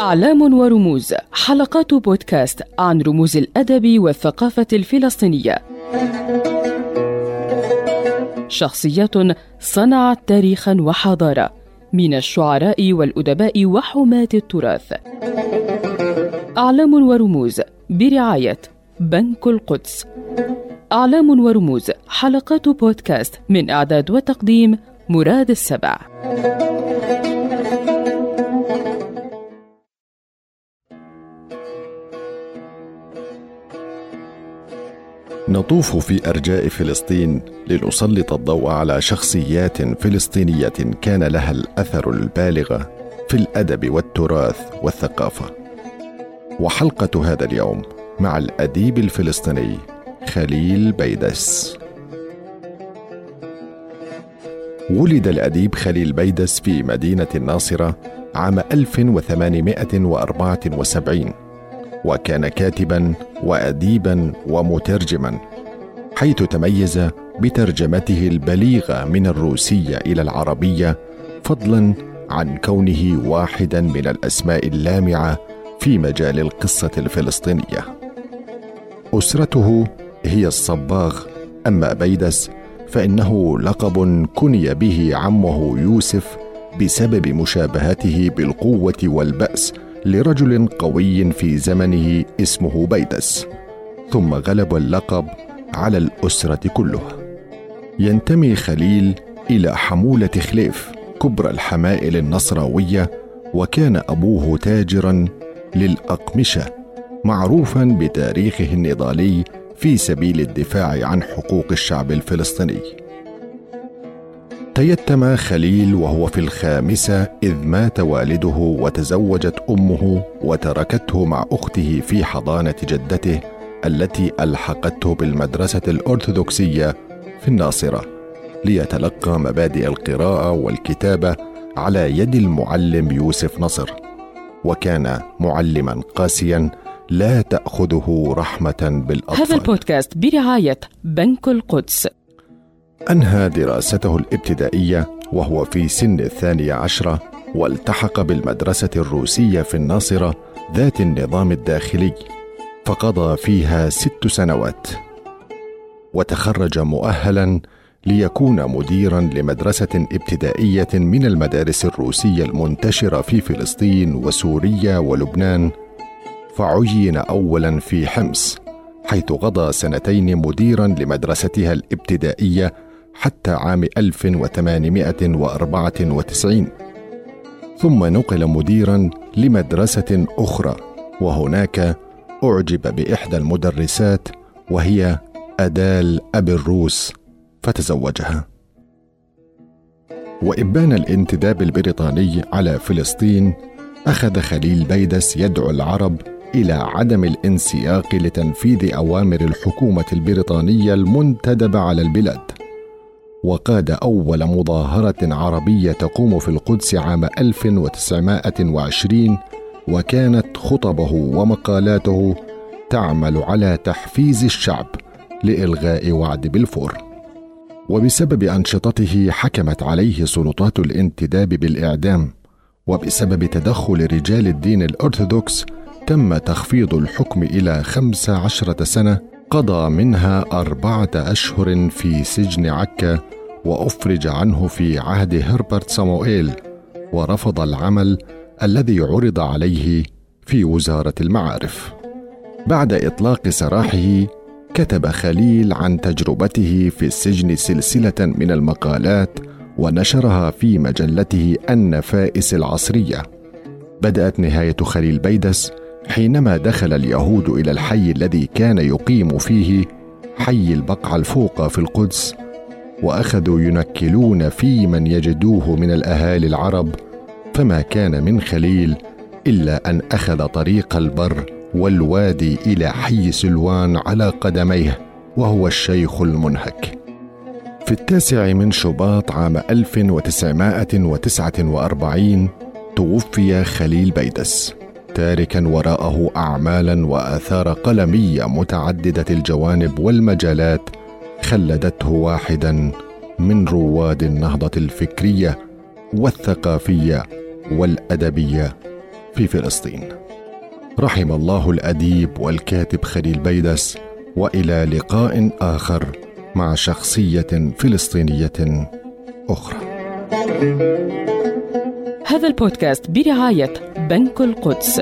أعلام ورموز حلقات بودكاست عن رموز الأدب والثقافة الفلسطينية. شخصيات صنعت تاريخا وحضارة من الشعراء والأدباء وحماة التراث. أعلام ورموز برعاية بنك القدس. أعلام ورموز حلقات بودكاست من إعداد وتقديم مراد السبع. نطوف في أرجاء فلسطين لنسلط الضوء على شخصيات فلسطينية كان لها الأثر البالغ في الأدب والتراث والثقافة. وحلقة هذا اليوم مع الأديب الفلسطيني خليل بيدس. ولد الأديب خليل بيدس في مدينة الناصرة عام 1874 وكان كاتبا وأديبا ومترجما حيث تميز بترجمته البليغة من الروسية إلى العربية فضلا عن كونه واحدا من الأسماء اللامعة في مجال القصة الفلسطينية. أسرته هي الصباغ أما بيدس فإنه لقب كني به عمه يوسف بسبب مشابهته بالقوة والبأس لرجل قوي في زمنه اسمه بيدس ثم غلب اللقب على الأسرة كلها. ينتمي خليل إلى حمولة خليف كبرى الحمائل النصراوية وكان أبوه تاجرا للأقمشة معروفا بتاريخه النضالي في سبيل الدفاع عن حقوق الشعب الفلسطيني. تيتم خليل وهو في الخامسة إذ مات والده وتزوجت أمه وتركته مع أخته في حضانة جدته التي ألحقته بالمدرسة الأرثوذكسية في الناصرة. ليتلقى مبادئ القراءة والكتابة على يد المعلم يوسف نصر. وكان معلما قاسيا لا تأخذه رحمة بالأطفال. هذا البودكاست برعاية بنك القدس. أنهى دراسته الابتدائية وهو في سن الثانية عشرة والتحق بالمدرسة الروسية في الناصرة ذات النظام الداخلي فقضى فيها ست سنوات. وتخرج مؤهلا ليكون مديرا لمدرسة ابتدائية من المدارس الروسية المنتشرة في فلسطين وسوريا ولبنان فعين اولا في حمص حيث قضى سنتين مديرا لمدرستها الابتدائية حتى عام 1894 ثم نقل مديرا لمدرسة أخرى وهناك أعجب بإحدى المدرسات وهي أدال أبي الروس فتزوجها. وإبان الانتداب البريطاني على فلسطين أخذ خليل بيدس يدعو العرب إلى عدم الانسياق لتنفيذ أوامر الحكومة البريطانية المنتدبة على البلاد. وقاد أول مظاهرة عربية تقوم في القدس عام 1920 وكانت خطبه ومقالاته تعمل على تحفيز الشعب لإلغاء وعد بلفور. وبسبب أنشطته حكمت عليه سلطات الانتداب بالإعدام وبسبب تدخل رجال الدين الأرثوذكس تم تخفيض الحكم إلى خمس عشرة سنة قضى منها أربعة أشهر في سجن عكا وأفرج عنه في عهد هربرت صاموئيل ورفض العمل الذي عرض عليه في وزارة المعارف. بعد إطلاق سراحه كتب خليل عن تجربته في السجن سلسلة من المقالات ونشرها في مجلته النفائس العصرية. بدأت نهاية خليل بيدس حينما دخل اليهود إلى الحي الذي كان يقيم فيه حي البقعه الفوقى في القدس وأخذوا ينكلون في من يجدوه من الأهالي العرب فما كان من خليل إلا أن أخذ طريق البر والوادي إلى حي سلوان على قدميه وهو الشيخ المنهك. في التاسع من شباط عام 1949 توفي خليل بيدس. تاركا وراءه اعمالا وآثار قلمية متعددة الجوانب والمجالات خلدته واحدا من رواد النهضة الفكرية والثقافية والأدبية في فلسطين. رحم الله الأديب والكاتب خليل بيدس وإلى لقاء آخر مع شخصية فلسطينية أخرى. هذا البودكاست برعاية بنك القدس.